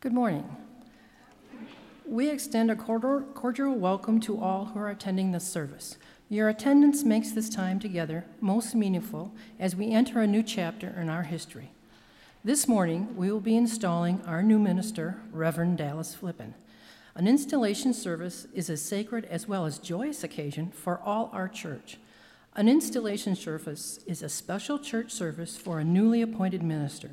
Good morning. We extend a cordial welcome to all who are attending this service. Your attendance makes this time together most meaningful as we enter a new chapter in our history. This morning, we will be installing our new minister, Reverend Dallas Flippin. An installation service is a sacred as well as joyous occasion for all our church. An installation service is a special church service for a newly appointed minister.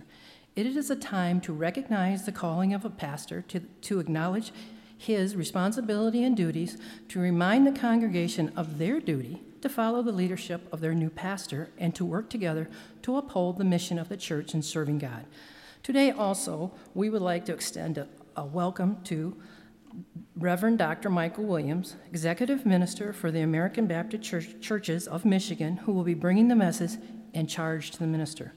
It is a time to recognize the calling of a pastor, to, to acknowledge his responsibility and duties, to remind the congregation of their duty to follow the leadership of their new pastor, and to work together to uphold the mission of the church in serving God. Today, also, we would like to extend a, a welcome to Reverend Dr. Michael Williams, Executive Minister for the American Baptist Church, Churches of Michigan, who will be bringing the message and charge to the minister.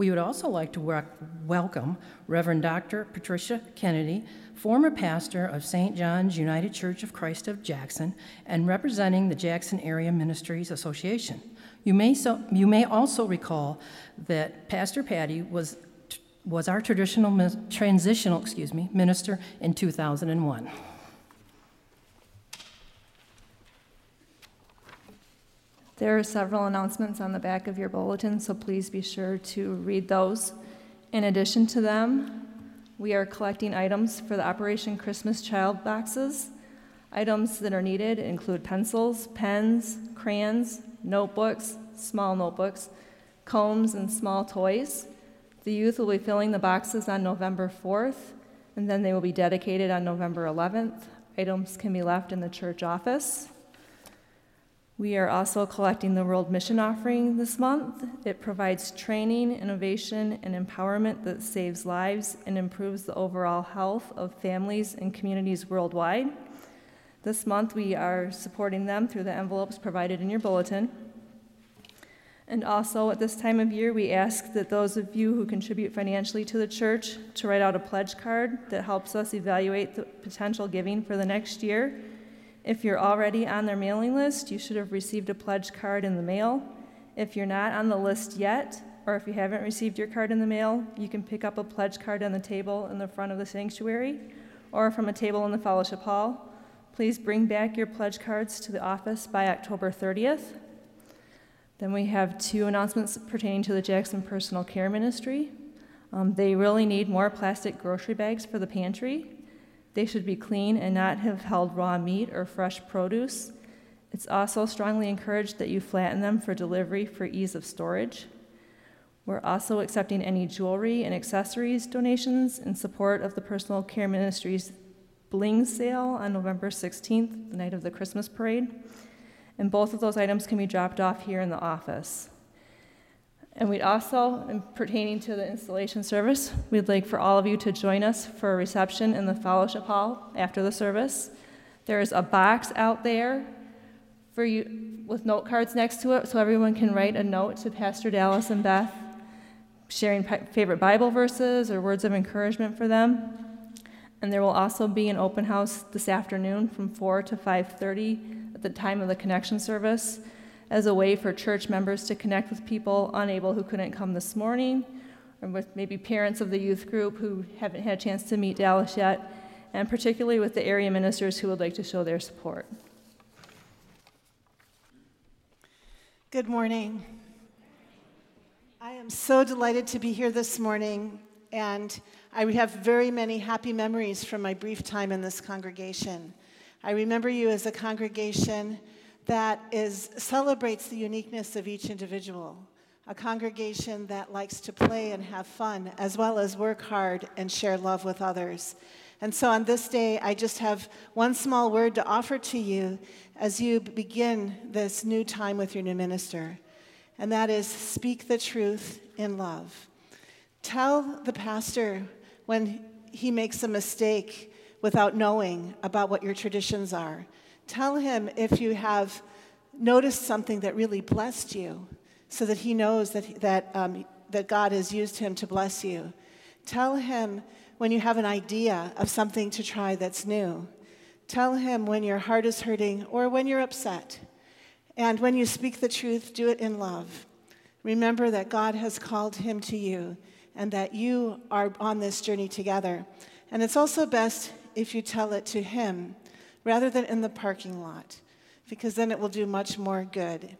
We would also like to welcome Reverend Dr. Patricia Kennedy, former pastor of St. John's United Church of Christ of Jackson and representing the Jackson Area Ministries Association. You may, so, you may also recall that Pastor Patty was was our traditional transitional, excuse me, minister in 2001. There are several announcements on the back of your bulletin, so please be sure to read those. In addition to them, we are collecting items for the Operation Christmas Child boxes. Items that are needed include pencils, pens, crayons, notebooks, small notebooks, combs, and small toys. The youth will be filling the boxes on November 4th, and then they will be dedicated on November 11th. Items can be left in the church office. We are also collecting the World Mission Offering this month. It provides training, innovation, and empowerment that saves lives and improves the overall health of families and communities worldwide. This month, we are supporting them through the envelopes provided in your bulletin. And also, at this time of year, we ask that those of you who contribute financially to the church to write out a pledge card that helps us evaluate the potential giving for the next year. If you're already on their mailing list, you should have received a pledge card in the mail. If you're not on the list yet, or if you haven't received your card in the mail, you can pick up a pledge card on the table in the front of the sanctuary or from a table in the fellowship hall. Please bring back your pledge cards to the office by October 30th. Then we have two announcements pertaining to the Jackson Personal Care Ministry. Um, they really need more plastic grocery bags for the pantry. They should be clean and not have held raw meat or fresh produce. It's also strongly encouraged that you flatten them for delivery for ease of storage. We're also accepting any jewelry and accessories donations in support of the Personal Care Ministry's Bling sale on November 16th, the night of the Christmas parade and both of those items can be dropped off here in the office. And we'd also, pertaining to the installation service, we'd like for all of you to join us for a reception in the fellowship hall after the service. There's a box out there for you with note cards next to it so everyone can write a note to Pastor Dallas and Beth, sharing favorite Bible verses or words of encouragement for them. And there will also be an open house this afternoon from 4 to 5:30 at the time of the connection service as a way for church members to connect with people unable who couldn't come this morning, or with maybe parents of the youth group who haven't had a chance to meet Dallas yet, and particularly with the area ministers who would like to show their support. Good morning. I am so delighted to be here this morning, and I have very many happy memories from my brief time in this congregation. I remember you as a congregation that is, celebrates the uniqueness of each individual, a congregation that likes to play and have fun, as well as work hard and share love with others. And so on this day, I just have one small word to offer to you as you begin this new time with your new minister, and that is speak the truth in love. Tell the pastor when he makes a mistake without knowing about what your traditions are. Tell him if you have noticed something that really blessed you so that he knows that, that, um, that God has used him to bless you. Tell him when you have an idea of something to try that's new. Tell him when your heart is hurting or when you're upset. And when you speak the truth, do it in love. Remember that God has called him to you and that you are on this journey together. And it's also best if you tell it to him rather than in the parking lot, because then it will do much more good.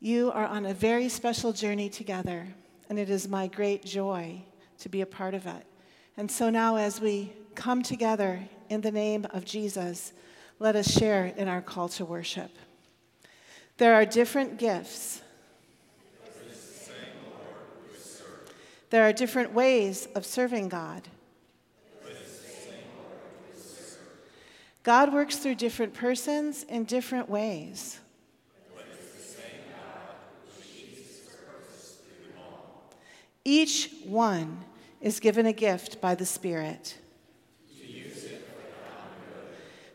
You are on a very special journey together, and it is my great joy to be a part of it. And so now, as we come together in the name of Jesus, let us share in our call to worship. There are different gifts. There are different ways of serving God. God works through different persons in different ways. Each one is given a gift by the Spirit.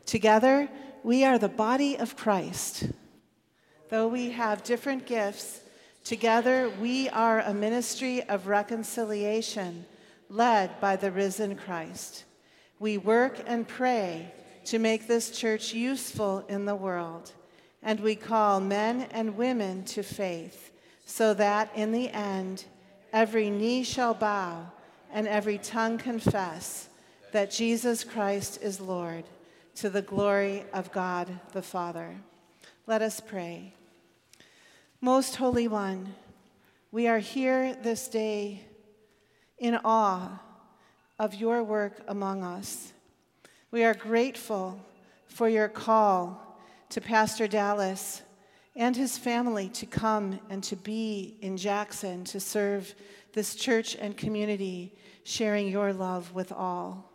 Together, we are the body of Christ. Though we have different gifts, together we are a ministry of reconciliation led by the risen Christ. We work and pray to make this church useful in the world, and we call men and women to faith, so that in the end, every knee shall bow and every tongue confess that Jesus Christ is Lord, to the glory of God the Father. Let us pray. Most Holy One, we are here this day in awe of your work among us. We are grateful for your call to Pastor Dallas and his family to come and to be in Jackson to serve this church and community, sharing your love with all.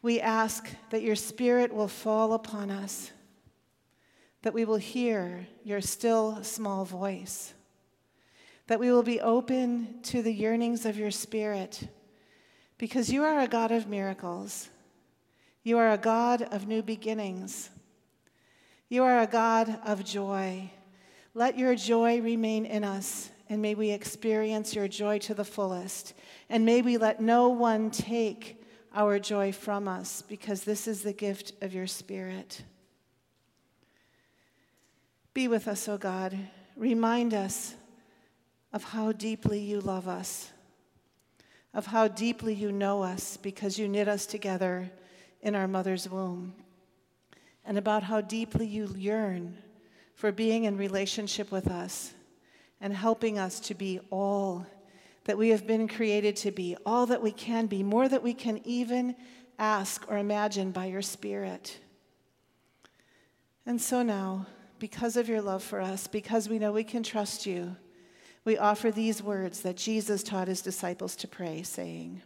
We ask that your spirit will fall upon us, that we will hear your still small voice, that we will be open to the yearnings of your spirit, because you are a God of miracles. You are a God of new beginnings. You are a God of joy. Let your joy remain in us, and may we experience your joy to the fullest. And may we let no one take our joy from us, because this is the gift of your Spirit. Be with us, O God. Remind us of how deeply you love us, of how deeply you know us, because you knit us together in our mother's womb and about how deeply you yearn for being in relationship with us and helping us to be all that we have been created to be, all that we can be, more that we can even ask or imagine by your Spirit. And so now, because of your love for us, because we know we can trust you, we offer these words that Jesus taught his disciples to pray, saying,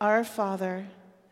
Our Father,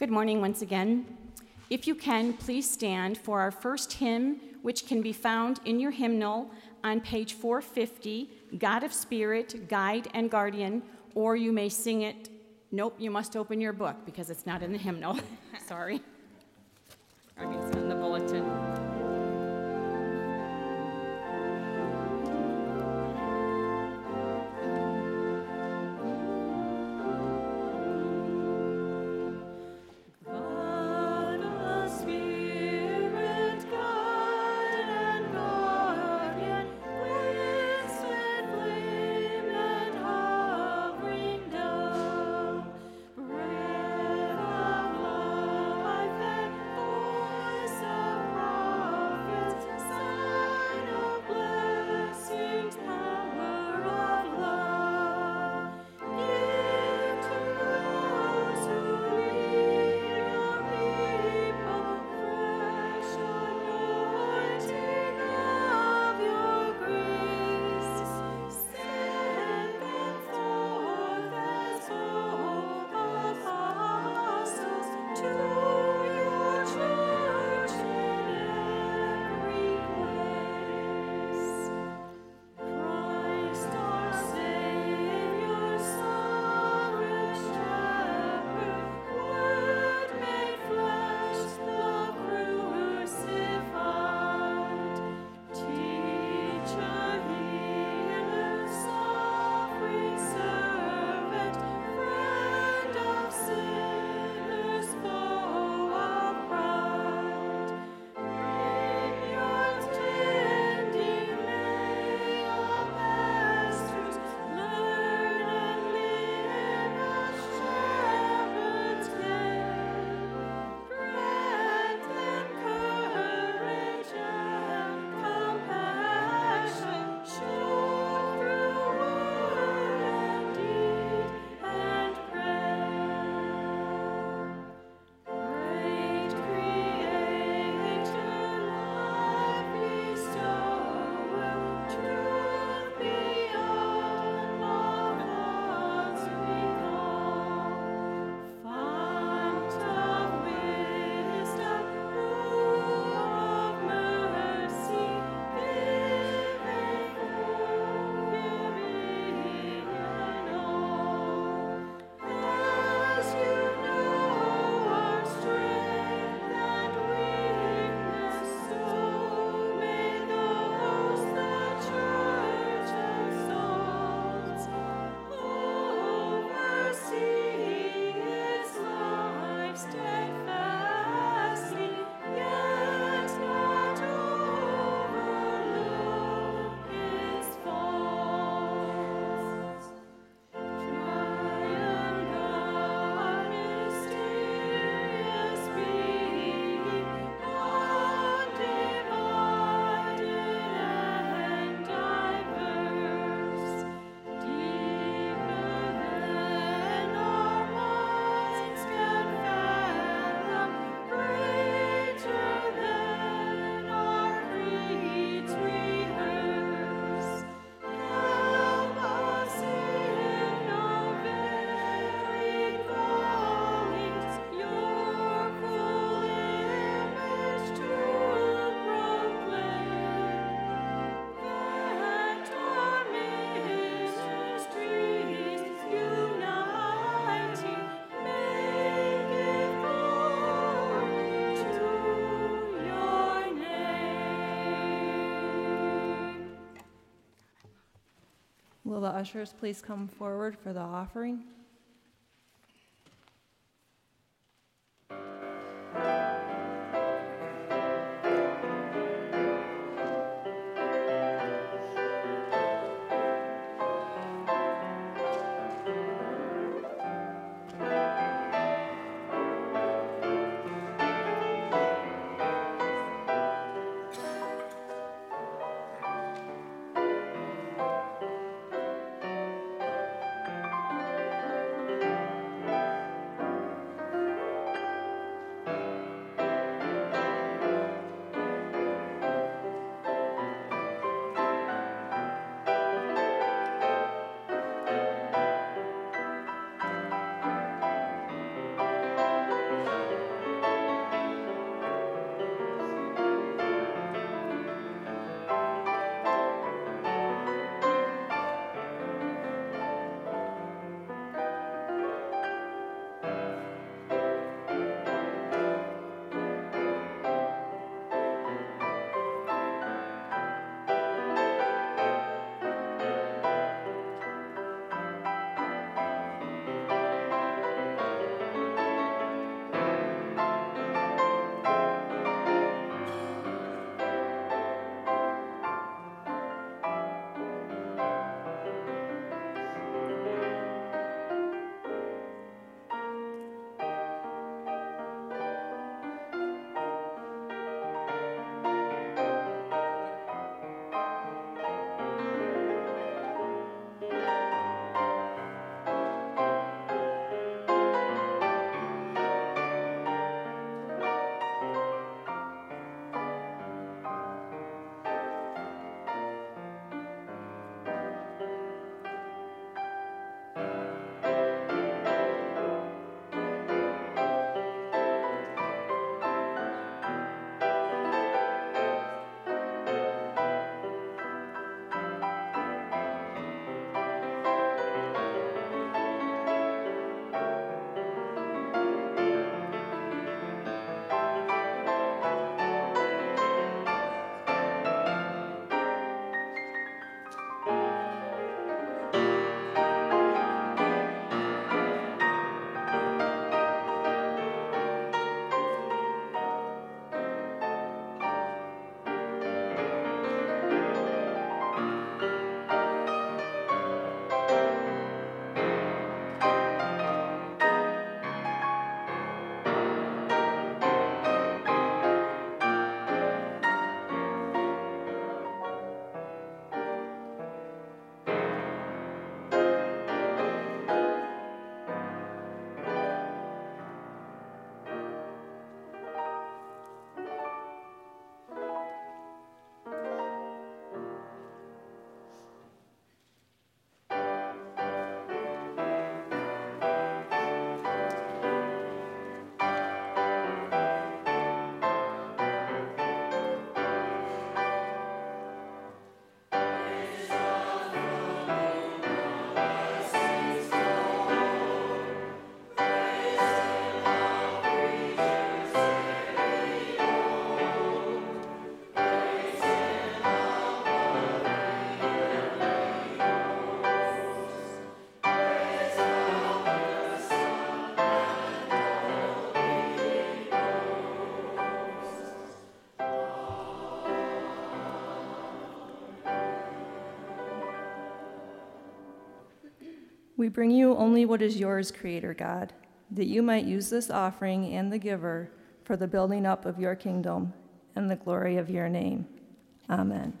Good morning once again. If you can, please stand for our first hymn, which can be found in your hymnal on page 450, God of Spirit, Guide and Guardian, or you may sing it. Nope, you must open your book because it's not in the hymnal. Sorry. Ushers please come forward for the offering? We bring you only what is yours, Creator God, that you might use this offering and the giver for the building up of your kingdom and the glory of your name. Amen.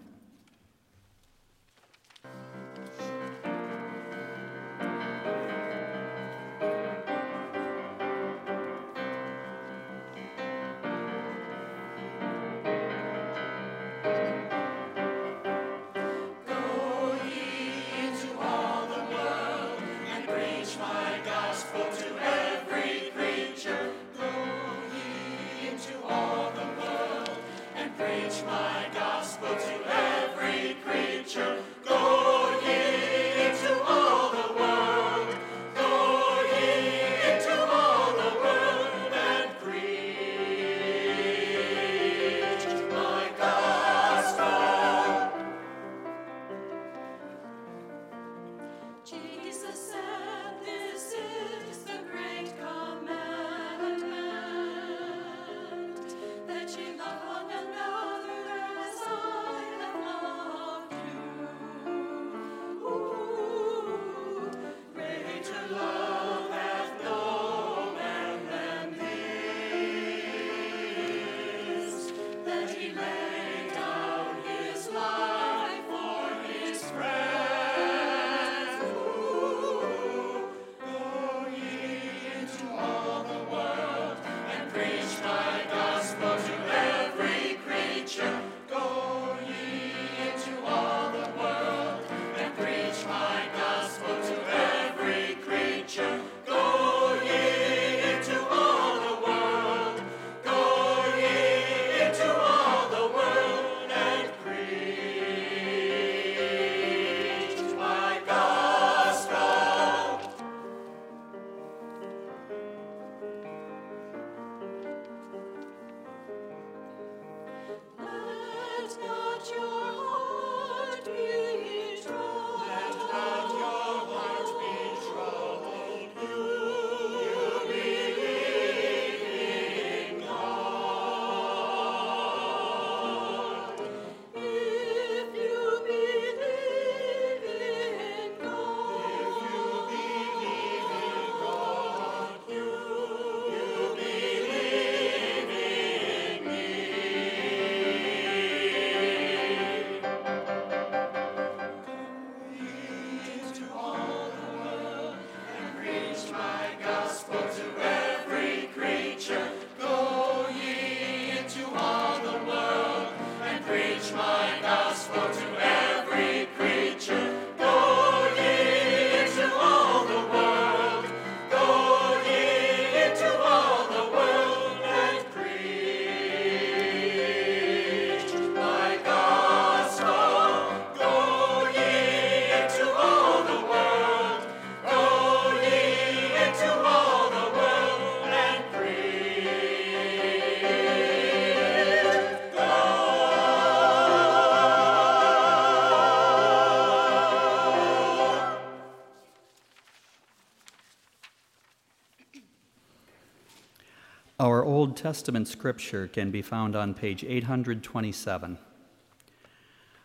Testament scripture can be found on page 827.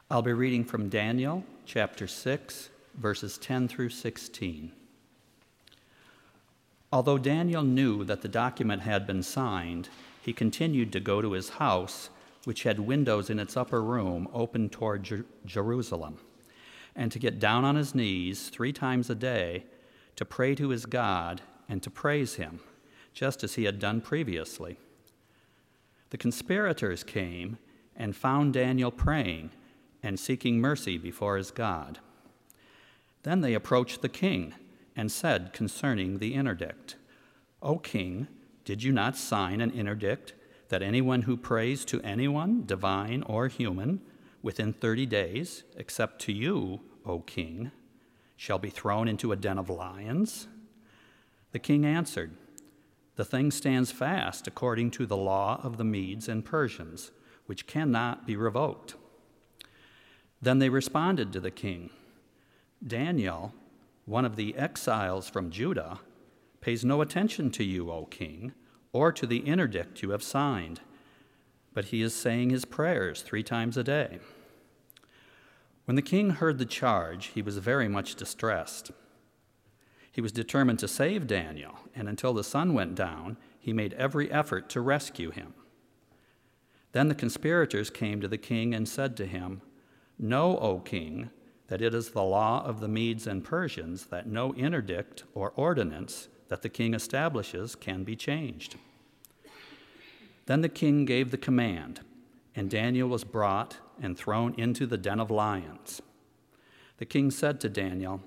I'll be reading from Daniel chapter 6, verses 10 through 16. Although Daniel knew that the document had been signed, he continued to go to his house, which had windows in its upper room open toward Jer- Jerusalem, and to get down on his knees three times a day to pray to his God and to praise him just as he had done previously. The conspirators came and found Daniel praying and seeking mercy before his God. Then they approached the king and said concerning the interdict, O king, did you not sign an interdict that anyone who prays to anyone, divine or human, within 30 days, except to you, O king, shall be thrown into a den of lions? The king answered, the thing stands fast according to the law of the Medes and Persians, which cannot be revoked. Then they responded to the king Daniel, one of the exiles from Judah, pays no attention to you, O king, or to the interdict you have signed, but he is saying his prayers three times a day. When the king heard the charge, he was very much distressed. He was determined to save Daniel, and until the sun went down, he made every effort to rescue him. Then the conspirators came to the king and said to him, Know, O king, that it is the law of the Medes and Persians that no interdict or ordinance that the king establishes can be changed. Then the king gave the command, and Daniel was brought and thrown into the den of lions. The king said to Daniel,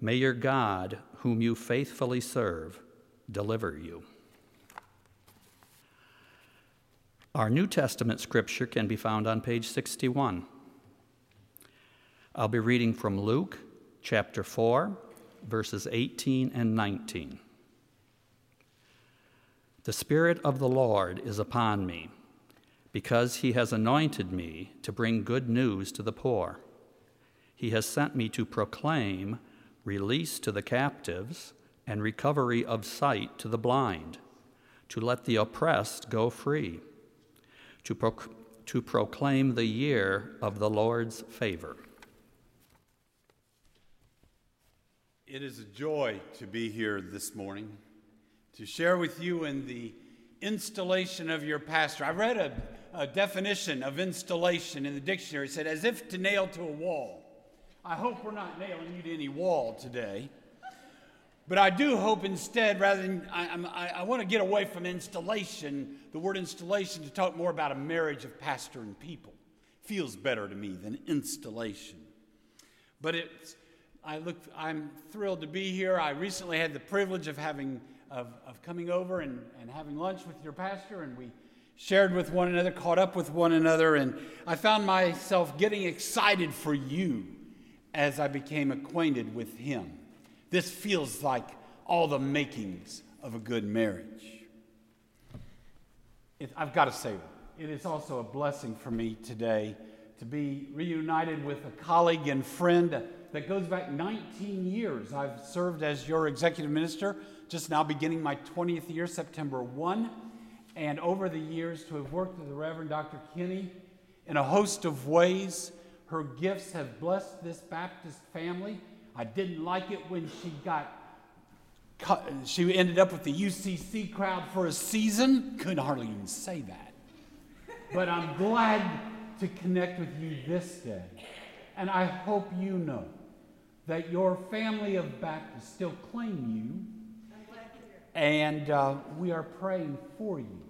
May your God, whom you faithfully serve, deliver you. Our New Testament scripture can be found on page 61. I'll be reading from Luke chapter 4, verses 18 and 19. The Spirit of the Lord is upon me, because he has anointed me to bring good news to the poor. He has sent me to proclaim release to the captives, and recovery of sight to the blind, to let the oppressed go free, to, to proclaim the year of the Lord's favor. It is a joy to be here this morning to share with you in the installation of your pastor. I read a, a definition of installation in the dictionary. It said, as if to nail to a wall. I hope we're not nailing you to any wall today. But I do hope instead, rather than, I, I, I want to get away from installation, the word installation, to talk more about a marriage of pastor and people. Feels better to me than installation. But it's, I look, I'm thrilled to be here. I recently had the privilege of having, of, of coming over and, and having lunch with your pastor, and we shared with one another, caught up with one another, and I found myself getting excited for you as I became acquainted with him. This feels like all the makings of a good marriage. It, I've got to say, it is also a blessing for me today to be reunited with a colleague and friend that goes back 19 years. I've served as your executive minister, just now beginning my 20th year, September 1. And over the years, to have worked with the Reverend Dr. Kinney in a host of ways her gifts have blessed this Baptist family. I didn't like it when she got cut, she ended up with the UCC crowd for a season. Couldn't hardly even say that. But I'm glad to connect with you this day. And I hope you know that your family of Baptists still claim you. And uh, we are praying for you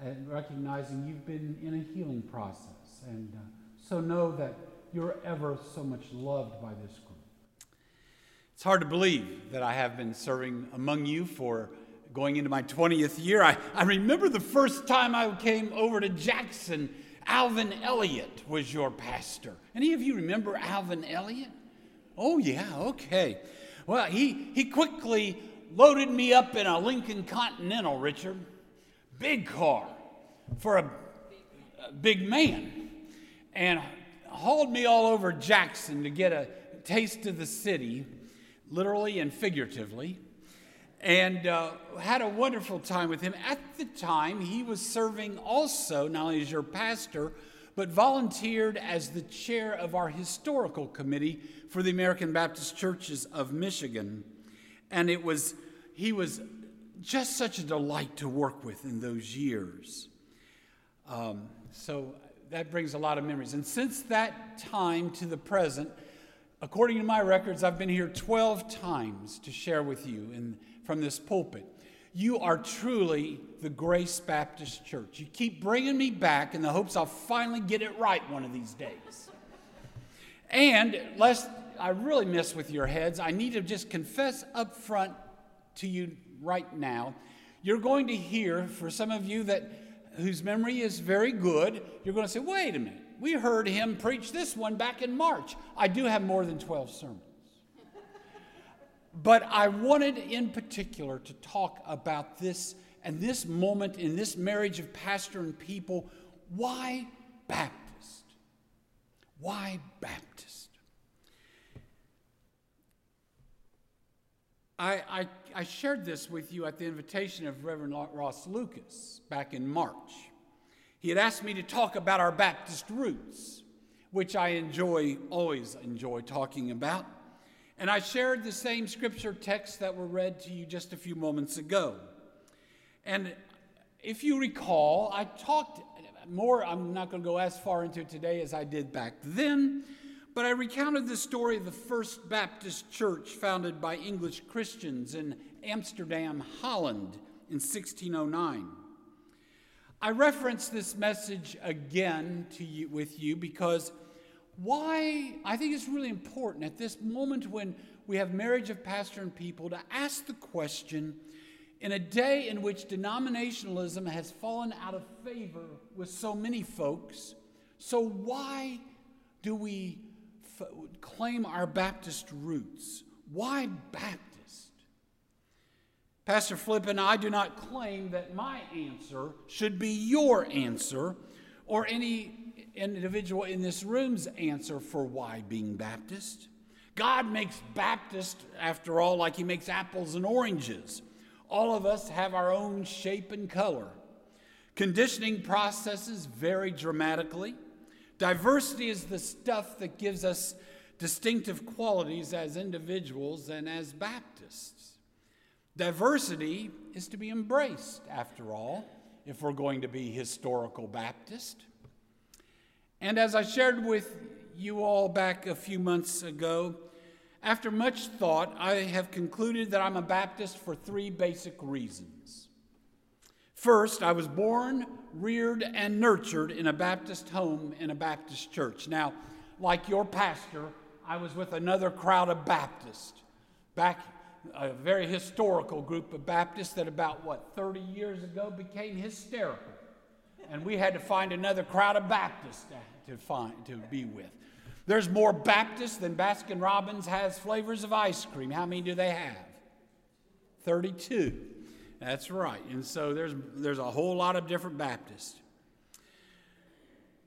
and recognizing you've been in a healing process. And uh, So know that you're ever so much loved by this group. It's hard to believe that I have been serving among you for going into my 20th year. I, I remember the first time I came over to Jackson, Alvin Elliott was your pastor. Any of you remember Alvin Elliott? Oh, yeah, okay. Well, he, he quickly loaded me up in a Lincoln Continental, Richard. Big car for a, a big man. And hauled me all over Jackson to get a taste of the city, literally and figuratively and uh, had a wonderful time with him. At the time, he was serving also, not only as your pastor, but volunteered as the chair of our historical committee for the American Baptist Churches of Michigan. And it was, he was just such a delight to work with in those years. Um, so that brings a lot of memories. And since that time to the present, according to my records, I've been here 12 times to share with you. And from this pulpit. You are truly the Grace Baptist Church. You keep bringing me back in the hopes I'll finally get it right one of these days. And lest I really mess with your heads, I need to just confess up front to you right now. You're going to hear, for some of you that whose memory is very good, you're going to say, wait a minute, we heard him preach this one back in March. I do have more than 12 sermons. But I wanted in particular to talk about this and this moment in this marriage of pastor and people. Why Baptist? Why Baptist? I, I, I, shared this with you at the invitation of Reverend Ross Lucas back in March. He had asked me to talk about our Baptist roots, which I enjoy, always enjoy talking about. And I shared the same scripture texts that were read to you just a few moments ago. And if you recall, I talked more, I'm not going to go as far into it today as I did back then, but I recounted the story of the first Baptist church founded by English Christians in Amsterdam, Holland in 1609. I reference this message again to you, with you because why I think it's really important at this moment when we have marriage of pastor and people to ask the question in a day in which denominationalism has fallen out of favor with so many folks. So, why do we f- claim our Baptist roots? Why Baptist? Pastor Flippin I do not claim that my answer should be your answer or any individual in this room's answer for why being Baptist. God makes Baptist, after all, like He makes apples and oranges. All of us have our own shape and color. Conditioning processes vary dramatically. Diversity is the stuff that gives us distinctive qualities as individuals and as Baptists. Diversity is to be embraced, after all, if we're going to be historical Baptist. And as I shared with you all back a few months ago, after much thought, I have concluded that I'm a Baptist for three basic reasons. First, I was born, reared, and nurtured in a Baptist home in a Baptist church. Now, like your pastor, I was with another crowd of Baptists. Back a very historical group of Baptists that about what 30 years ago became hysterical. And we had to find another crowd of Baptists to find to be with. There's more Baptists than Baskin Robbins has flavors of ice cream. How many do they have? 32. That's right. And so there's there's a whole lot of different Baptists.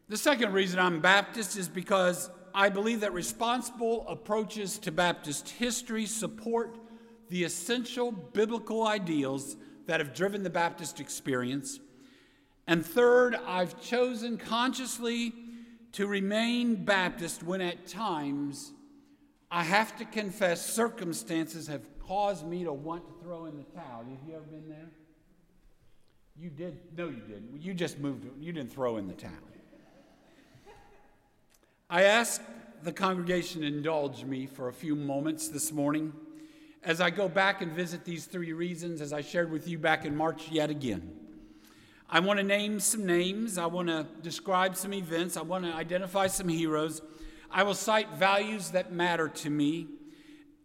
The second reason I'm Baptist is because I believe that responsible approaches to Baptist history support the essential biblical ideals that have driven the Baptist experience. And third, I've chosen consciously to remain Baptist when at times I have to confess circumstances have caused me to want to throw in the towel. Have you ever been there? You did. No, you didn't. You just moved. You didn't throw in the towel. I ask the congregation to indulge me for a few moments this morning as I go back and visit these three reasons, as I shared with you back in March yet again. I want to name some names. I want to describe some events. I want to identify some heroes. I will cite values that matter to me.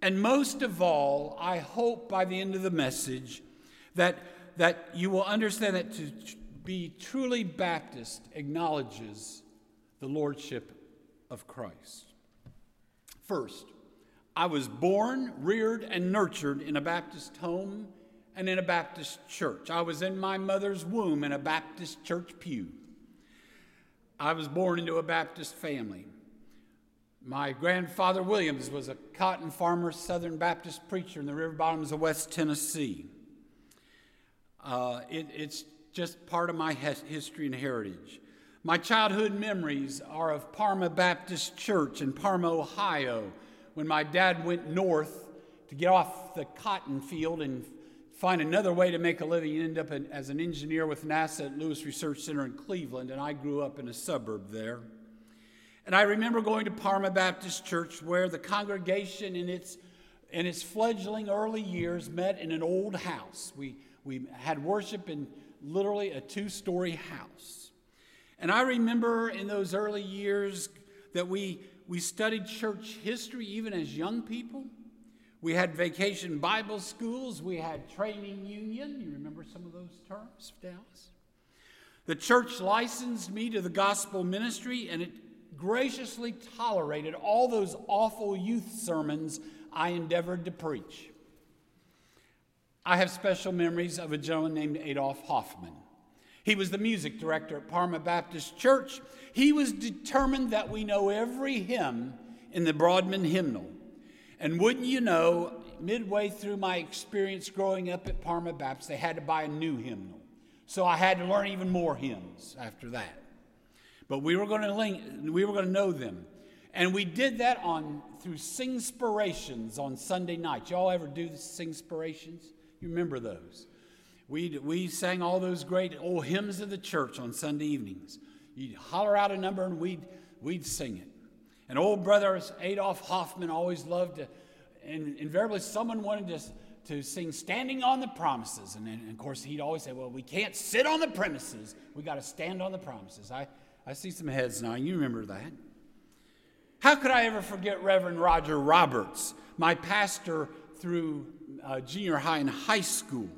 And most of all, I hope by the end of the message that, that you will understand that to be truly Baptist acknowledges the Lordship of Christ. First, I was born, reared, and nurtured in a Baptist home and in a Baptist church. I was in my mother's womb in a Baptist church pew. I was born into a Baptist family. My grandfather Williams was a cotton farmer, Southern Baptist preacher in the river bottoms of West Tennessee. Uh, it, it's just part of my history and heritage. My childhood memories are of Parma Baptist Church in Parma, Ohio, when my dad went north to get off the cotton field and find another way to make a living. He ended up as an engineer with NASA at Lewis Research Center in Cleveland, and I grew up in a suburb there. And I remember going to Parma Baptist Church where the congregation in its, in its fledgling early years met in an old house. We, we had worship in literally a two story house. And I remember in those early years that we, we studied church history even as young people. We had vacation Bible schools, we had training union. You remember some of those terms, Dallas? The church licensed me to the gospel ministry, and it graciously tolerated all those awful youth sermons I endeavored to preach. I have special memories of a gentleman named Adolf Hoffman. He was the music director at Parma Baptist Church. He was determined that we know every hymn in the Broadman hymnal. And wouldn't you know, midway through my experience growing up at Parma Baptist, they had to buy a new hymnal. So I had to learn even more hymns after that but we were going to link, we were going to know them. And we did that on through Singspirations on Sunday night. Y'all ever do the Singspirations? You remember those? We, we sang all those great old hymns of the church on Sunday evenings. You'd holler out a number and we'd, we'd sing it. And old brother Adolf Hoffman always loved to, and invariably someone wanted to, to sing Standing on the Promises. And, and of course, he'd always say, Well, we can't sit on the premises. We got to stand on the promises. I, I see some heads now. You remember that. How could I ever forget Reverend Roger Roberts, my pastor through uh, junior high and high school?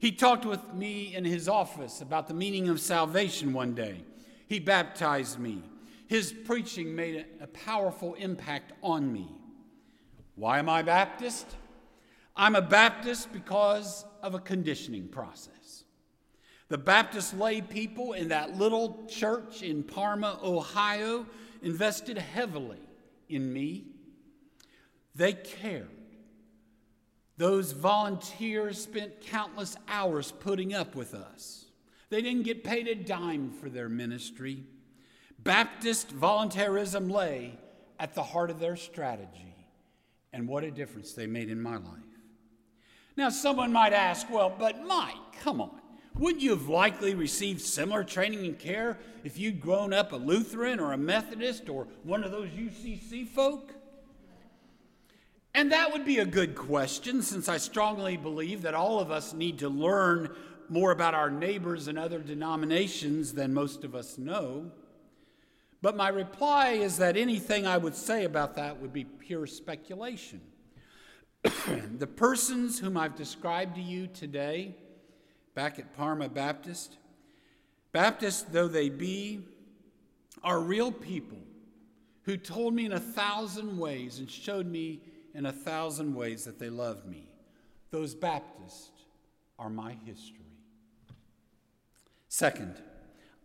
He talked with me in his office about the meaning of salvation one day. He baptized me. His preaching made a powerful impact on me. Why am I Baptist? I'm a Baptist because of a conditioning process. The Baptist lay people in that little church in Parma, Ohio, invested heavily in me. They cared. Those volunteers spent countless hours putting up with us. They didn't get paid a dime for their ministry. Baptist voluntarism lay at the heart of their strategy. And what a difference they made in my life. Now, someone might ask, well, but Mike, come on. Wouldn't you have likely received similar training and care if you'd grown up a Lutheran or a Methodist or one of those UCC folk? And that would be a good question since I strongly believe that all of us need to learn more about our neighbors and other denominations than most of us know. But my reply is that anything I would say about that would be pure speculation. the persons whom I've described to you today back at Parma Baptist. Baptists, though they be, are real people who told me in a thousand ways and showed me in a thousand ways that they loved me. Those Baptists are my history. Second,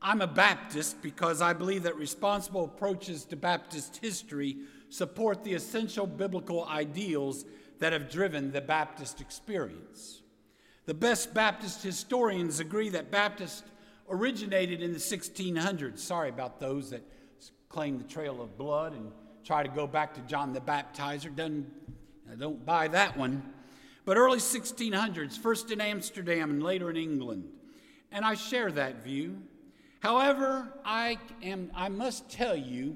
I'm a Baptist because I believe that responsible approaches to Baptist history support the essential biblical ideals that have driven the Baptist experience. The best Baptist historians agree that Baptist originated in the 1600s. Sorry about those that claim the trail of blood and try to go back to John the Baptizer. Doesn't, I don't buy that one. But early 1600s, first in Amsterdam and later in England. And I share that view. However, I, am, I must tell you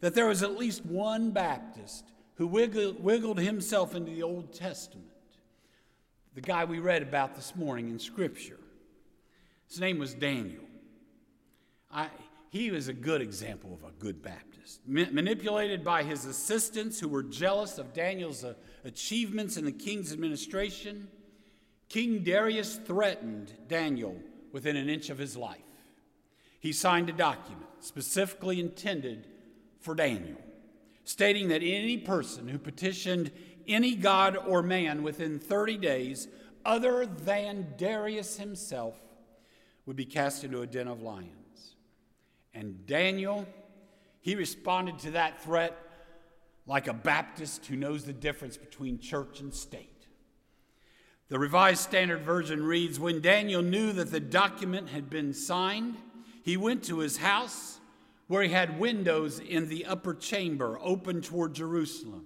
that there was at least one Baptist who wiggled, wiggled himself into the Old Testament the guy we read about this morning in Scripture. His name was Daniel. I, he was a good example of a good Baptist. Ma- manipulated by his assistants who were jealous of Daniel's uh, achievements in the king's administration, King Darius threatened Daniel within an inch of his life. He signed a document specifically intended for Daniel, stating that any person who petitioned any god or man within 30 days, other than Darius himself, would be cast into a den of lions. And Daniel, he responded to that threat like a Baptist who knows the difference between church and state. The Revised Standard Version reads When Daniel knew that the document had been signed, he went to his house where he had windows in the upper chamber open toward Jerusalem.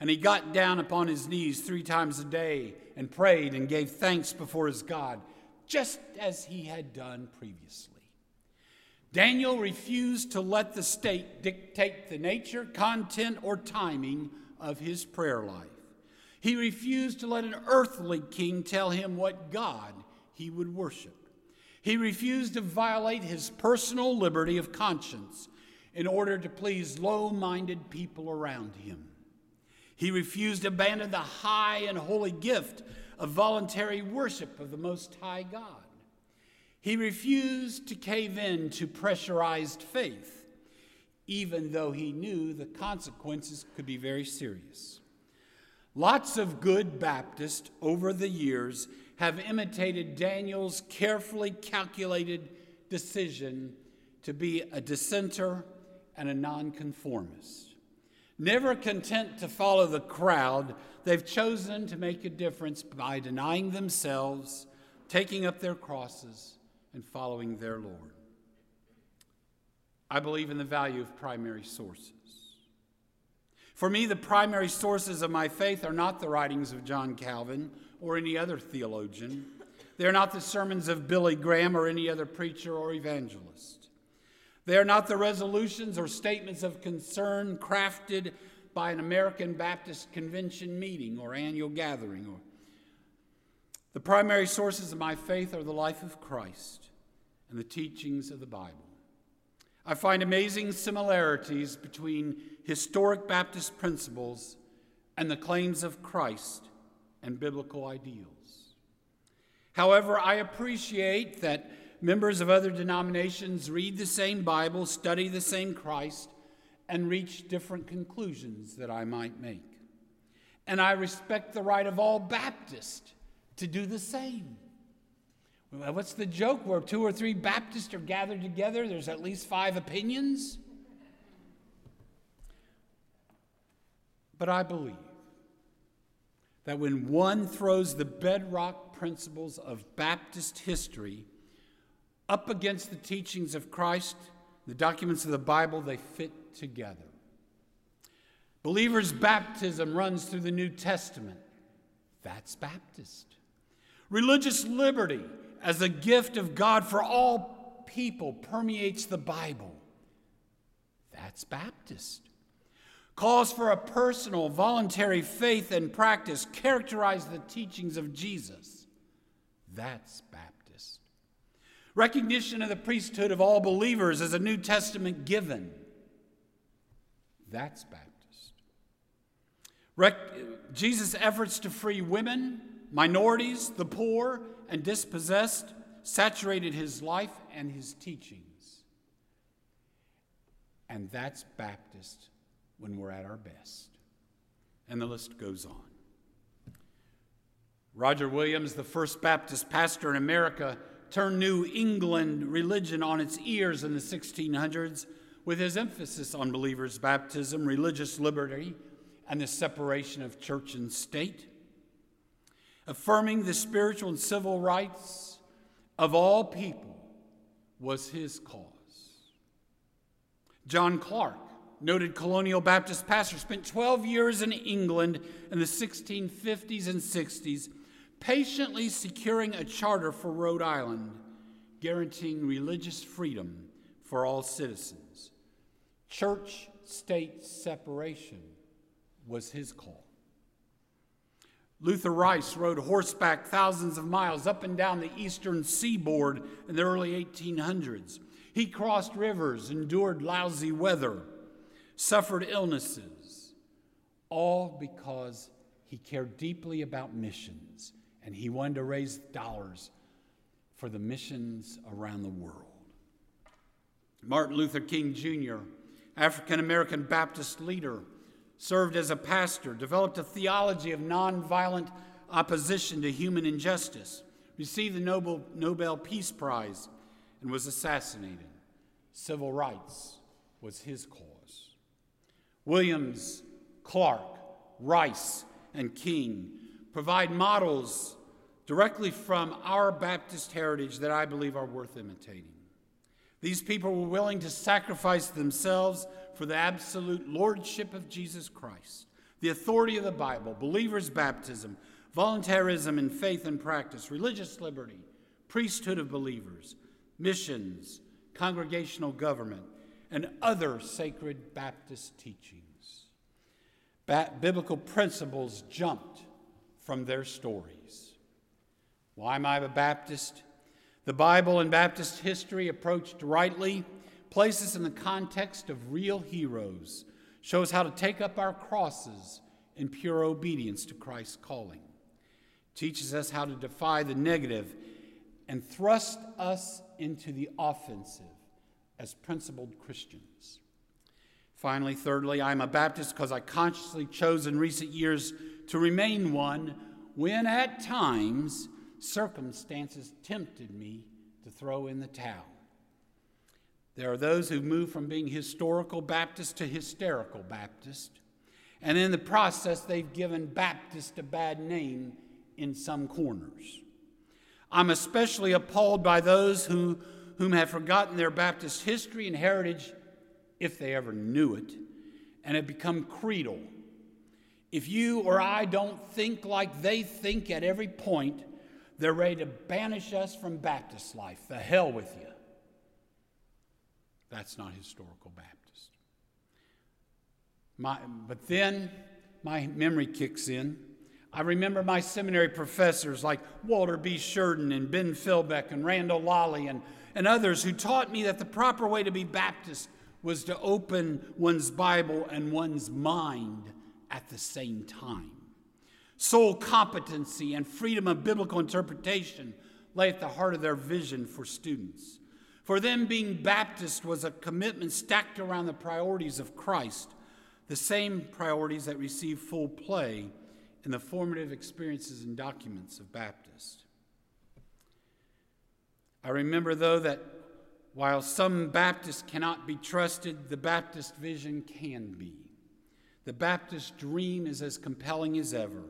And he got down upon his knees three times a day and prayed and gave thanks before his God, just as he had done previously. Daniel refused to let the state dictate the nature, content, or timing of his prayer life. He refused to let an earthly king tell him what God he would worship. He refused to violate his personal liberty of conscience in order to please low minded people around him. He refused to abandon the high and holy gift of voluntary worship of the Most High God. He refused to cave in to pressurized faith, even though he knew the consequences could be very serious. Lots of good Baptists over the years have imitated Daniel's carefully calculated decision to be a dissenter and a nonconformist. Never content to follow the crowd, they've chosen to make a difference by denying themselves, taking up their crosses, and following their Lord. I believe in the value of primary sources. For me, the primary sources of my faith are not the writings of John Calvin or any other theologian. They are not the sermons of Billy Graham or any other preacher or evangelist. They are not the resolutions or statements of concern crafted by an American Baptist convention meeting or annual gathering. Or the primary sources of my faith are the life of Christ and the teachings of the Bible. I find amazing similarities between historic Baptist principles and the claims of Christ and biblical ideals. However, I appreciate that members of other denominations read the same Bible, study the same Christ, and reach different conclusions that I might make. And I respect the right of all Baptists to do the same. What's the joke where two or three Baptists are gathered together? There's at least five opinions. But I believe that when one throws the bedrock principles of Baptist history up against the teachings of Christ, the documents of the Bible, they fit together. Believers' baptism runs through the New Testament. That's Baptist. Religious liberty as a gift of God for all people permeates the Bible. That's Baptist. Calls for a personal, voluntary faith and practice characterize the teachings of Jesus. That's Baptist. Recognition of the priesthood of all believers as a New Testament given. That's Baptist. Jesus' efforts to free women, minorities, the poor, and dispossessed saturated his life and his teachings. And that's Baptist when we're at our best. And the list goes on. Roger Williams, the first Baptist pastor in America, turned New England religion on its ears in the 1600s with his emphasis on believers' baptism, religious liberty, and the separation of church and state affirming the spiritual and civil rights of all people was his cause. John Clarke, noted colonial Baptist pastor, spent 12 years in England in the 1650s and 60s, patiently securing a charter for Rhode Island, guaranteeing religious freedom for all citizens. Church state separation was his call. Luther Rice rode horseback thousands of miles up and down the eastern seaboard in the early 1800s. He crossed rivers, endured lousy weather, suffered illnesses, all because he cared deeply about missions and he wanted to raise dollars for the missions around the world. Martin Luther King Jr., African American Baptist leader, served as a pastor, developed a theology of nonviolent opposition to human injustice, received the Nobel, Nobel Peace Prize, and was assassinated. Civil rights was his cause. Williams, Clarke, Rice, and King provide models directly from our Baptist heritage that I believe are worth imitating. These people were willing to sacrifice themselves for the absolute lordship of Jesus Christ, the authority of the Bible, believers' baptism, voluntarism in faith and practice, religious liberty, priesthood of believers, missions, congregational government, and other sacred Baptist teachings. Ba- biblical principles jumped from their stories. Why am I a Baptist? The Bible and Baptist history, approached rightly, places in the context of real heroes, shows how to take up our crosses in pure obedience to Christ's calling, teaches us how to defy the negative and thrust us into the offensive as principled Christians. Finally, thirdly, I'm a Baptist because I consciously chose in recent years to remain one when at times circumstances tempted me to throw in the towel. There are those who move from being historical Baptist to hysterical Baptist, and in the process, they've given Baptist a bad name in some corners. I'm especially appalled by those who, whom have forgotten their Baptist history and heritage, if they ever knew it, and have become creedal. If you or I don't think like they think at every point, they're ready to banish us from Baptist life. The hell with you. That's not historical Baptist. My, but then my memory kicks in. I remember my seminary professors like Walter B. Shurden and Ben Philbeck and Randall Lolley and, and others who taught me that the proper way to be Baptist was to open one's Bible and one's mind at the same time. Soul competency and freedom of biblical interpretation lay at the heart of their vision for students. For them, being Baptist was a commitment stacked around the priorities of Christ, the same priorities that receive full play in the formative experiences and documents of Baptist. I remember, though, that while some Baptists cannot be trusted, the Baptist vision can be. The Baptist dream is as compelling as ever.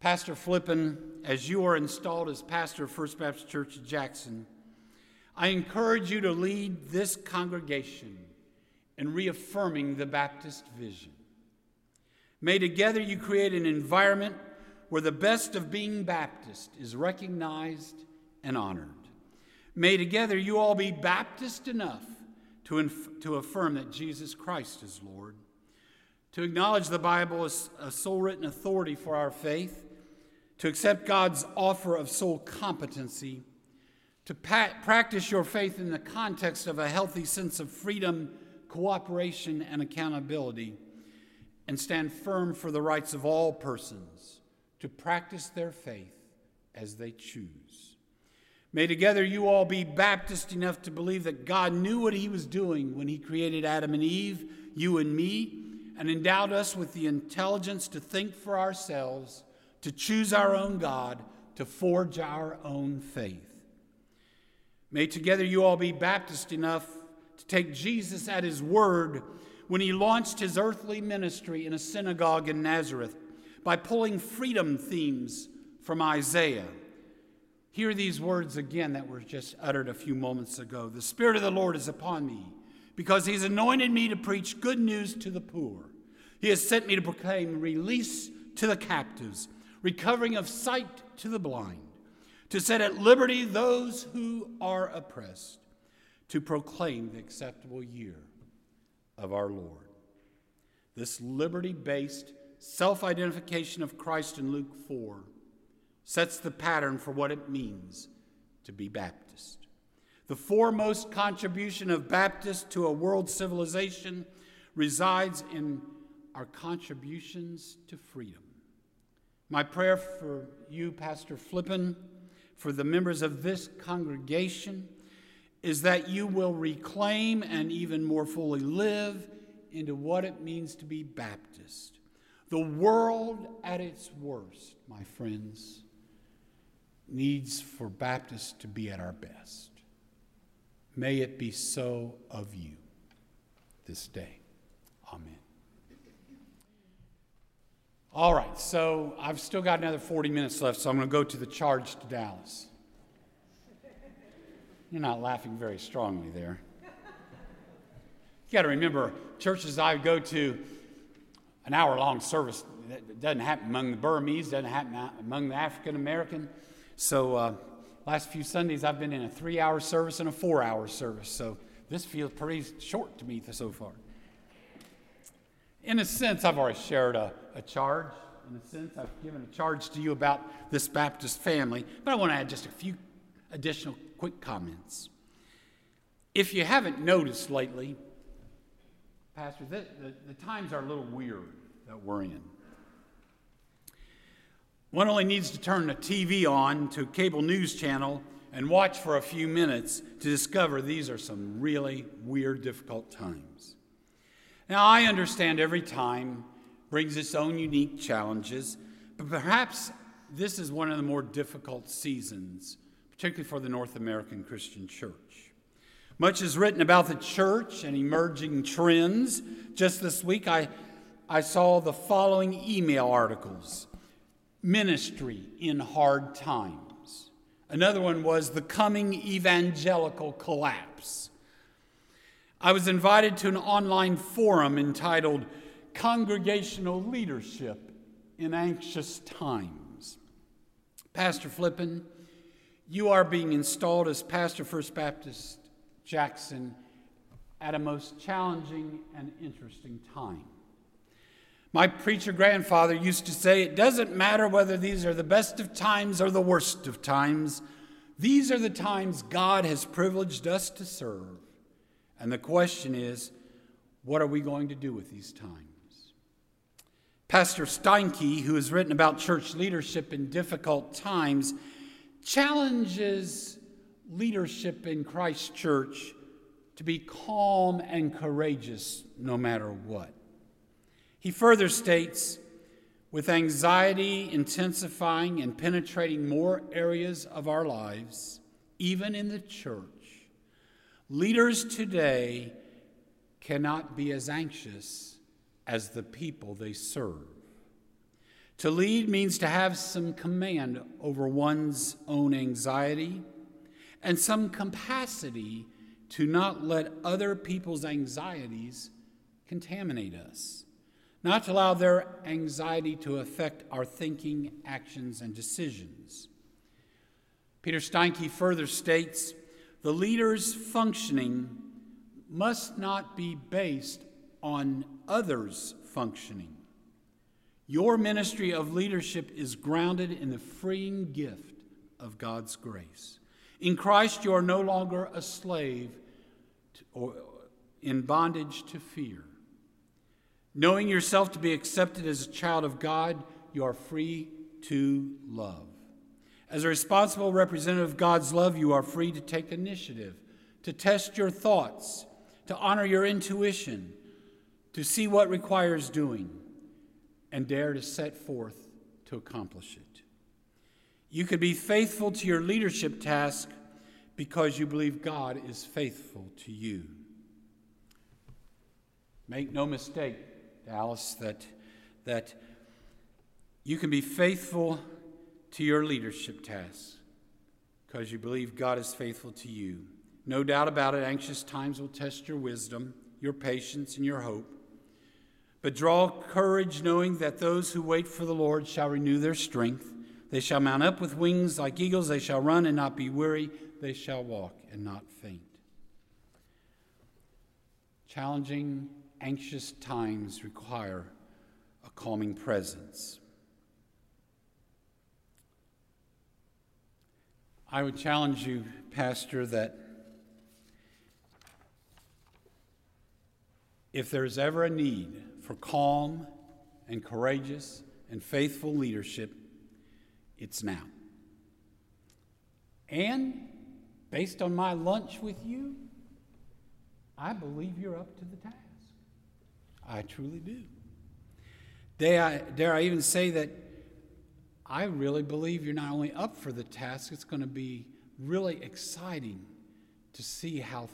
Pastor Flippin, as you are installed as pastor of First Baptist Church of Jackson, I encourage you to lead this congregation in reaffirming the Baptist vision. May together you create an environment where the best of being Baptist is recognized and honored. May together you all be Baptist enough to, inf- to affirm that Jesus Christ is Lord, to acknowledge the Bible as a sole written authority for our faith to accept God's offer of soul competency, to pa- practice your faith in the context of a healthy sense of freedom, cooperation, and accountability, and stand firm for the rights of all persons to practice their faith as they choose. May together you all be Baptist enough to believe that God knew what He was doing when He created Adam and Eve, you and me, and endowed us with the intelligence to think for ourselves to choose our own God, to forge our own faith. May together you all be Baptist enough to take Jesus at his word when he launched his earthly ministry in a synagogue in Nazareth by pulling freedom themes from Isaiah. Hear these words again that were just uttered a few moments ago. The Spirit of the Lord is upon me because he's anointed me to preach good news to the poor. He has sent me to proclaim release to the captives recovering of sight to the blind, to set at liberty those who are oppressed, to proclaim the acceptable year of our Lord. This liberty based self identification of Christ in Luke 4 sets the pattern for what it means to be Baptist. The foremost contribution of Baptists to a world civilization resides in our contributions to freedom. My prayer for you, Pastor Flippin, for the members of this congregation, is that you will reclaim and even more fully live into what it means to be Baptist. The world at its worst, my friends, needs for Baptists to be at our best. May it be so of you this day. Amen. All right, so I've still got another 40 minutes left, so I'm going to go to the charge to Dallas. You're not laughing very strongly there. You got to remember, churches I go to, an hour long service that doesn't happen among the Burmese, doesn't happen among the African American. So, uh, last few Sundays I've been in a three hour service and a four hour service. So, this feels pretty short to me so far. In a sense, I've already shared a, a charge. In a sense, I've given a charge to you about this Baptist family, but I want to add just a few additional quick comments. If you haven't noticed lately, Pastor, the, the, the times are a little weird that we're in. One only needs to turn the TV on to a cable news channel and watch for a few minutes to discover these are some really weird, difficult times. Now, I understand every time brings its own unique challenges, but perhaps this is one of the more difficult seasons, particularly for the North American Christian church. Much is written about the church and emerging trends. Just this week, I, I saw the following email articles Ministry in Hard Times. Another one was The Coming Evangelical Collapse. I was invited to an online forum entitled Congregational Leadership in Anxious Times. Pastor Flippin, you are being installed as Pastor First Baptist Jackson at a most challenging and interesting time. My preacher grandfather used to say, It doesn't matter whether these are the best of times or the worst of times, these are the times God has privileged us to serve. And the question is, what are we going to do with these times? Pastor Steinke, who has written about church leadership in difficult times, challenges leadership in Christ Church to be calm and courageous no matter what. He further states, with anxiety intensifying and penetrating more areas of our lives, even in the church, Leaders today cannot be as anxious as the people they serve. To lead means to have some command over one's own anxiety and some capacity to not let other people's anxieties contaminate us, not to allow their anxiety to affect our thinking, actions, and decisions. Peter Steinke further states the leader's functioning must not be based on others' functioning. Your ministry of leadership is grounded in the freeing gift of God's grace. In Christ, you are no longer a slave to, or in bondage to fear. Knowing yourself to be accepted as a child of God, you are free to love. As a responsible representative of God's love, you are free to take initiative, to test your thoughts, to honor your intuition, to see what requires doing, and dare to set forth to accomplish it. You could be faithful to your leadership task because you believe God is faithful to you. Make no mistake, Dallas, that, that you can be faithful to your leadership tasks because you believe God is faithful to you. No doubt about it, anxious times will test your wisdom, your patience, and your hope. But draw courage knowing that those who wait for the Lord shall renew their strength. They shall mount up with wings like eagles. They shall run and not be weary. They shall walk and not faint. Challenging, anxious times require a calming presence. I would challenge you, Pastor, that if there's ever a need for calm and courageous and faithful leadership, it's now. And based on my lunch with you, I believe you're up to the task. I truly do. Dare I, dare I even say that I really believe you're not only up for the task, it's going to be really exciting to see how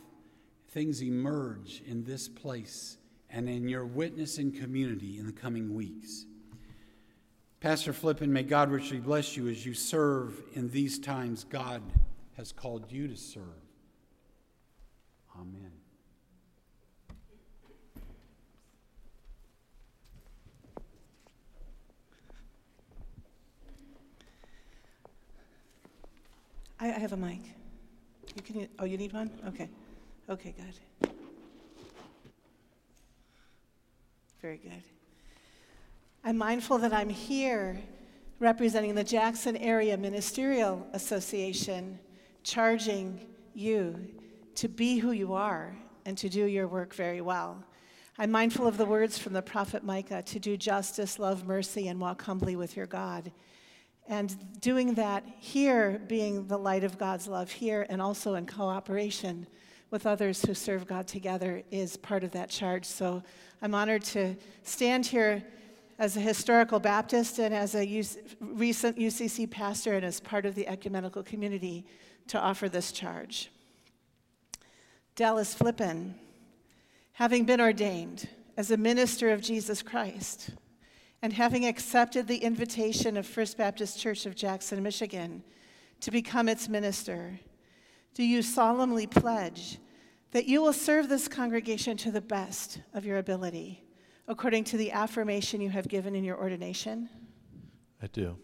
things emerge in this place and in your witness and community in the coming weeks. Pastor Flippin, may God richly bless you as you serve in these times God has called you to serve. Amen. I, I have a mic. You can, oh, you need one? Okay. Okay, good. Very good. I'm mindful that I'm here representing the Jackson Area Ministerial Association, charging you to be who you are and to do your work very well. I'm mindful of the words from the prophet Micah to do justice, love mercy, and walk humbly with your God. And doing that here, being the light of God's love here, and also in cooperation with others who serve God together, is part of that charge. So I'm honored to stand here as a historical Baptist and as a UC, recent UCC pastor and as part of the ecumenical community to offer this charge. Dallas Flippin, having been ordained as a minister of Jesus Christ, and having accepted the invitation of First Baptist Church of Jackson, Michigan, to become its minister, do you solemnly pledge that you will serve this congregation to the best of your ability, according to the affirmation you have given in your ordination? I do.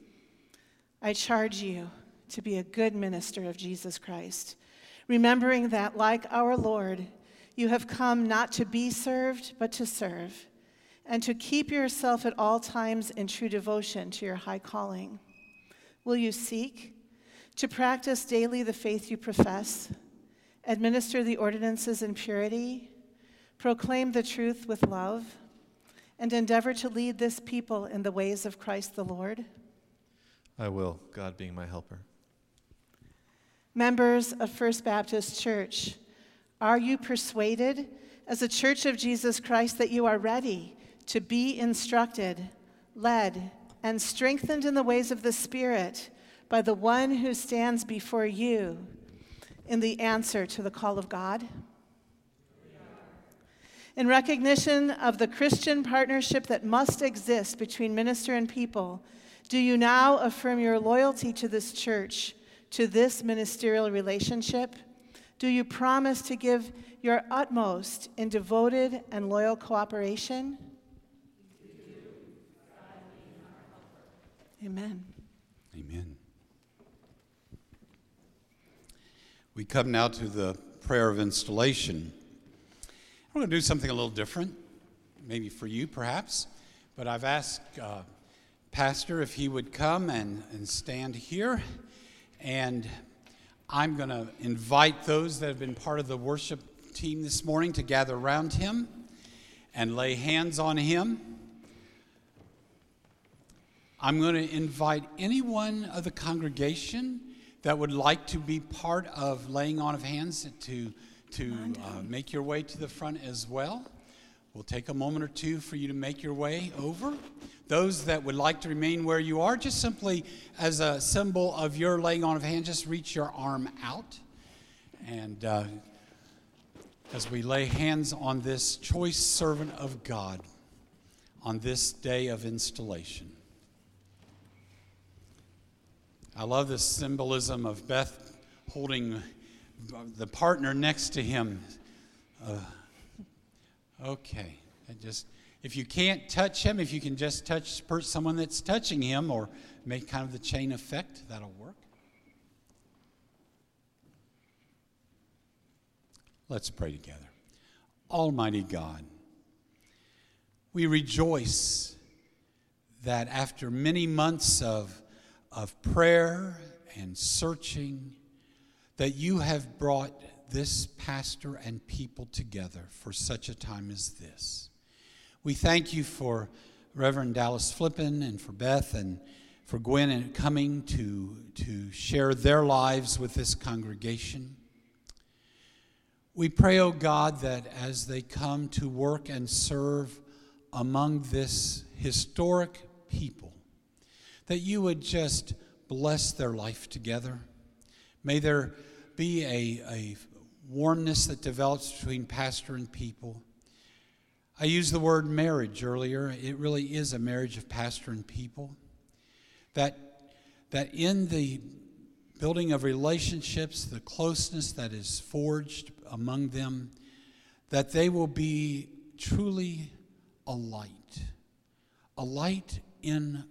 I charge you to be a good minister of Jesus Christ, remembering that, like our Lord, you have come not to be served, but to serve and to keep yourself at all times in true devotion to your high calling? Will you seek to practice daily the faith you profess, administer the ordinances in purity, proclaim the truth with love, and endeavor to lead this people in the ways of Christ the Lord? I will, God being my helper. Members of First Baptist Church, are you persuaded as a church of Jesus Christ that you are ready to be instructed, led, and strengthened in the ways of the Spirit by the one who stands before you in the answer to the call of God? In recognition of the Christian partnership that must exist between minister and people, do you now affirm your loyalty to this church, to this ministerial relationship? Do you promise to give your utmost in devoted and loyal cooperation? Amen. Amen. We come now to the prayer of installation. I'm going to do something a little different, maybe for you perhaps, but I've asked uh, Pastor if he would come and, and stand here, and I'm going to invite those that have been part of the worship team this morning to gather around him and lay hands on him. I'm going to invite anyone of the congregation that would like to be part of laying on of hands to, to uh, make your way to the front as well. We'll take a moment or two for you to make your way over. Those that would like to remain where you are, just simply as a symbol of your laying on of hands, just reach your arm out. And uh, as we lay hands on this choice servant of God on this day of installation. I love this symbolism of Beth holding the partner next to him. Uh, okay, I just if you can't touch him, if you can just touch someone that's touching him, or make kind of the chain effect, that'll work. Let's pray together. Almighty God, we rejoice that after many months of, of prayer and searching, that you have brought this pastor and people together for such a time as this. We thank you for Reverend Dallas Flippin and for Beth and for Gwen and coming to, to share their lives with this congregation. We pray, O oh God, that as they come to work and serve among this historic people, that you would just bless their life together. May there be a, a warmness that develops between pastor and people. I used the word marriage earlier. It really is a marriage of pastor and people. That, that in the building of relationships, the closeness that is forged among them, that they will be truly a light, a light in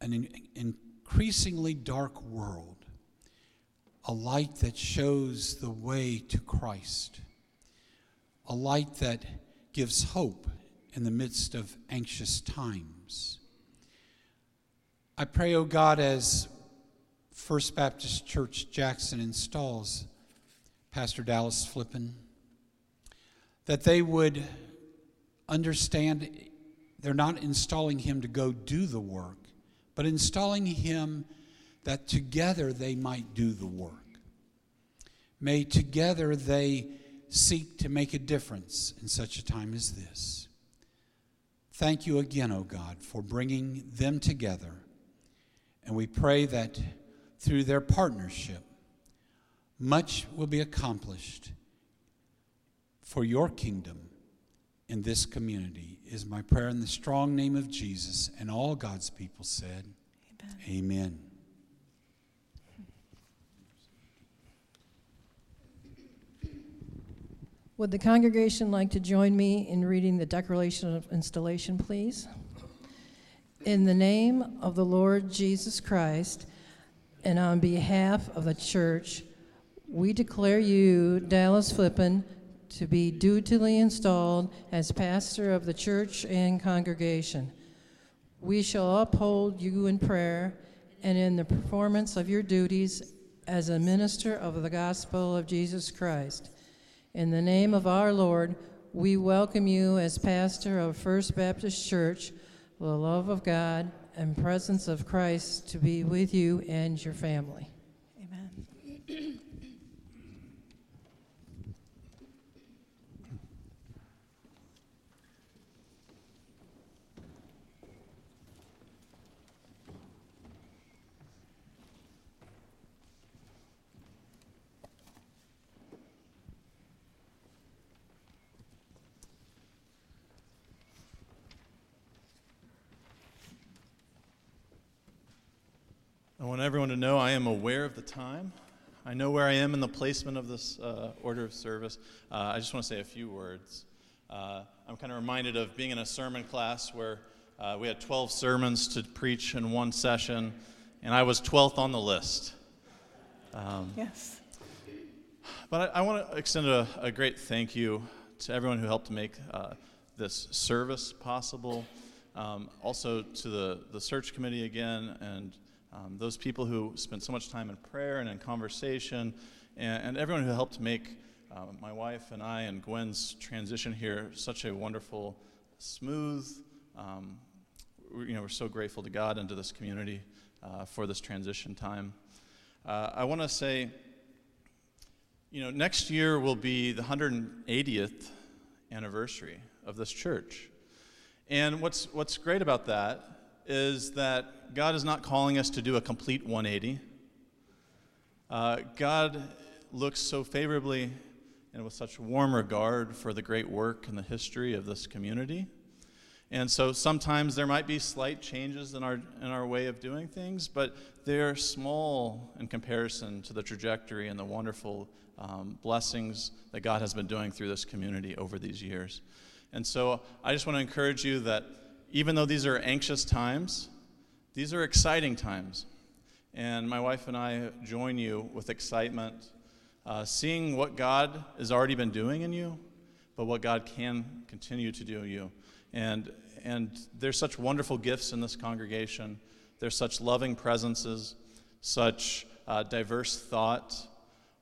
an increasingly dark world, a light that shows the way to Christ, a light that gives hope in the midst of anxious times. I pray, O oh God, as First Baptist Church Jackson installs Pastor Dallas Flippin, that they would understand they're not installing him to go do the work, but installing him that together they might do the work. May together they seek to make a difference in such a time as this. Thank you again, O oh God, for bringing them together. And we pray that through their partnership, much will be accomplished for your kingdom in this community, is my prayer in the strong name of Jesus. And all God's people said, Amen. Amen. Would the congregation like to join me in reading the Declaration of Installation, please? In the name of the Lord Jesus Christ, and on behalf of the church, we declare you, Dallas Flippin, to be dutifully installed as pastor of the church and congregation. We shall uphold you in prayer and in the performance of your duties as a minister of the gospel of Jesus Christ in the name of our Lord, we welcome you as pastor of First Baptist Church, the love of God and presence of Christ to be with you and your family. I want everyone to know I am aware of the time. I know where I am in the placement of this uh, order of service. Uh, I just want to say a few words. Uh, I'm kind of reminded of being in a sermon class where uh, we had 12 sermons to preach in one session, and I was 12th on the list. Um, yes. But I, I want to extend a, a, great thank you to everyone who helped make uh, this service possible. Um, also to the, the search committee again, and um, those people who spent so much time in prayer and in conversation, and, and everyone who helped make uh, my wife and I and Gwen's transition here such a wonderful, smooth. Um, you know, we're so grateful to God and to this community uh, for this transition time. Uh, I want to say, you know, next year will be the 180th anniversary of this church. And what's, what's great about that is that God is not calling us to do a complete 180. Uh, God looks so favorably and with such warm regard for the great work and the history of this community. And so sometimes there might be slight changes in our, in our way of doing things, but they're small in comparison to the trajectory and the wonderful um, blessings that God has been doing through this community over these years. And so I just want to encourage you that even though these are anxious times, these are exciting times. And my wife and I join you with excitement, uh, seeing what God has already been doing in you, but what God can continue to do in you. And, and there's such wonderful gifts in this congregation. There's such loving presences, such uh, diverse thought.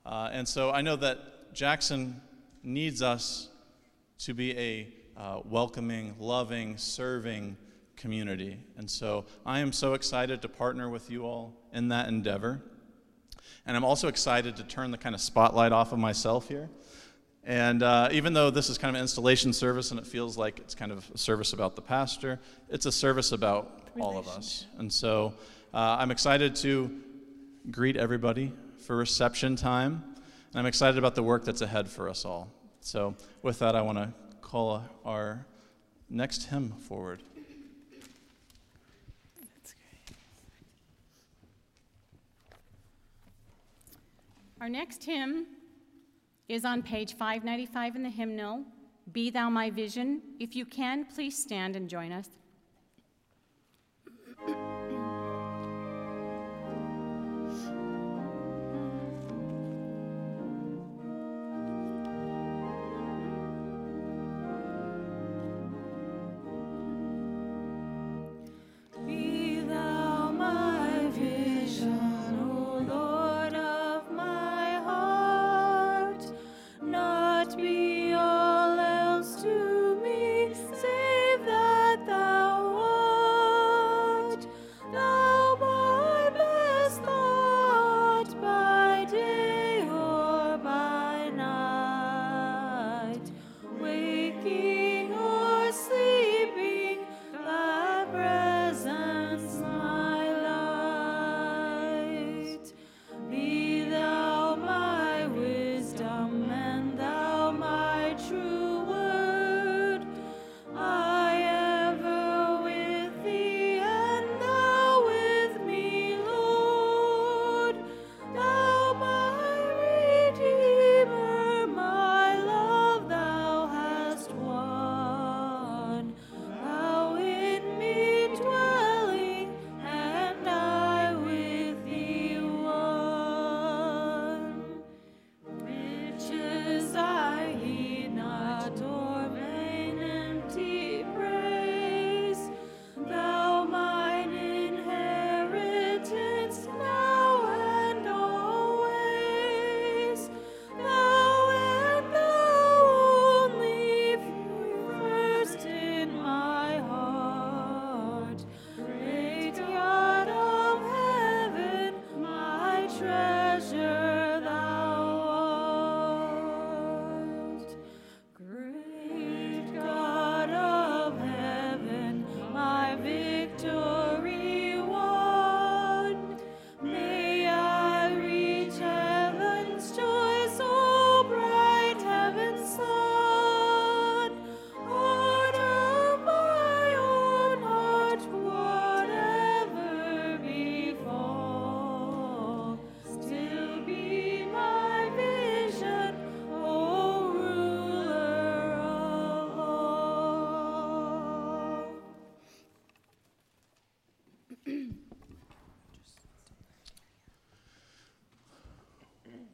Uh, and so I know that Jackson needs us to be a uh, welcoming, loving, serving community. And so I am so excited to partner with you all in that endeavor. And I'm also excited to turn the kind of spotlight off of myself here. And uh, even though this is kind of an installation service and it feels like it's kind of a service about the pastor, it's a service about all of us. And so uh, I'm excited to greet everybody for reception time. And I'm excited about the work that's ahead for us all. So, with that, I want to call our next hymn forward. Our next hymn is on page 595 in the hymnal, Be Thou My Vision. If you can, please stand and join us.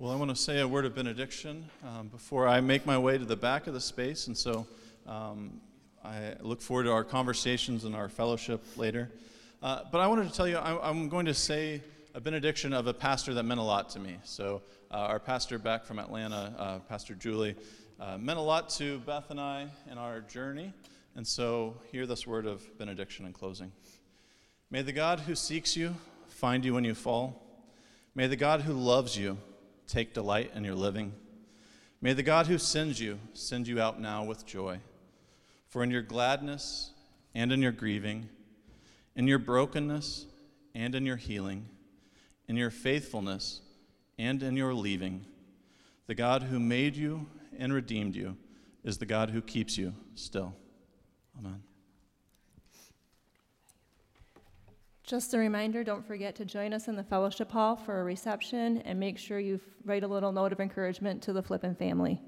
Well, I want to say a word of benediction um, before I make my way to the back of the space. And so um, I look forward to our conversations and our fellowship later. Uh, but I wanted to tell you, I, am going to say a benediction of a pastor that meant a lot to me. So, uh, our pastor back from Atlanta, uh, Pastor Julie, uh, meant a lot to Beth and I in our journey. And so, hear this word of benediction in closing. May the God who seeks you find you when you fall. May the God who loves you take delight in your living. May the God who sends you send you out now with joy. For in your gladness and in your grieving, in your brokenness and in your healing, in your faithfulness and in your leaving, the God who made you and redeemed you is the God who keeps you still. Amen. Just a reminder don't forget to join us in the fellowship hall for a reception and make sure you write a little note of encouragement to the Flippin family.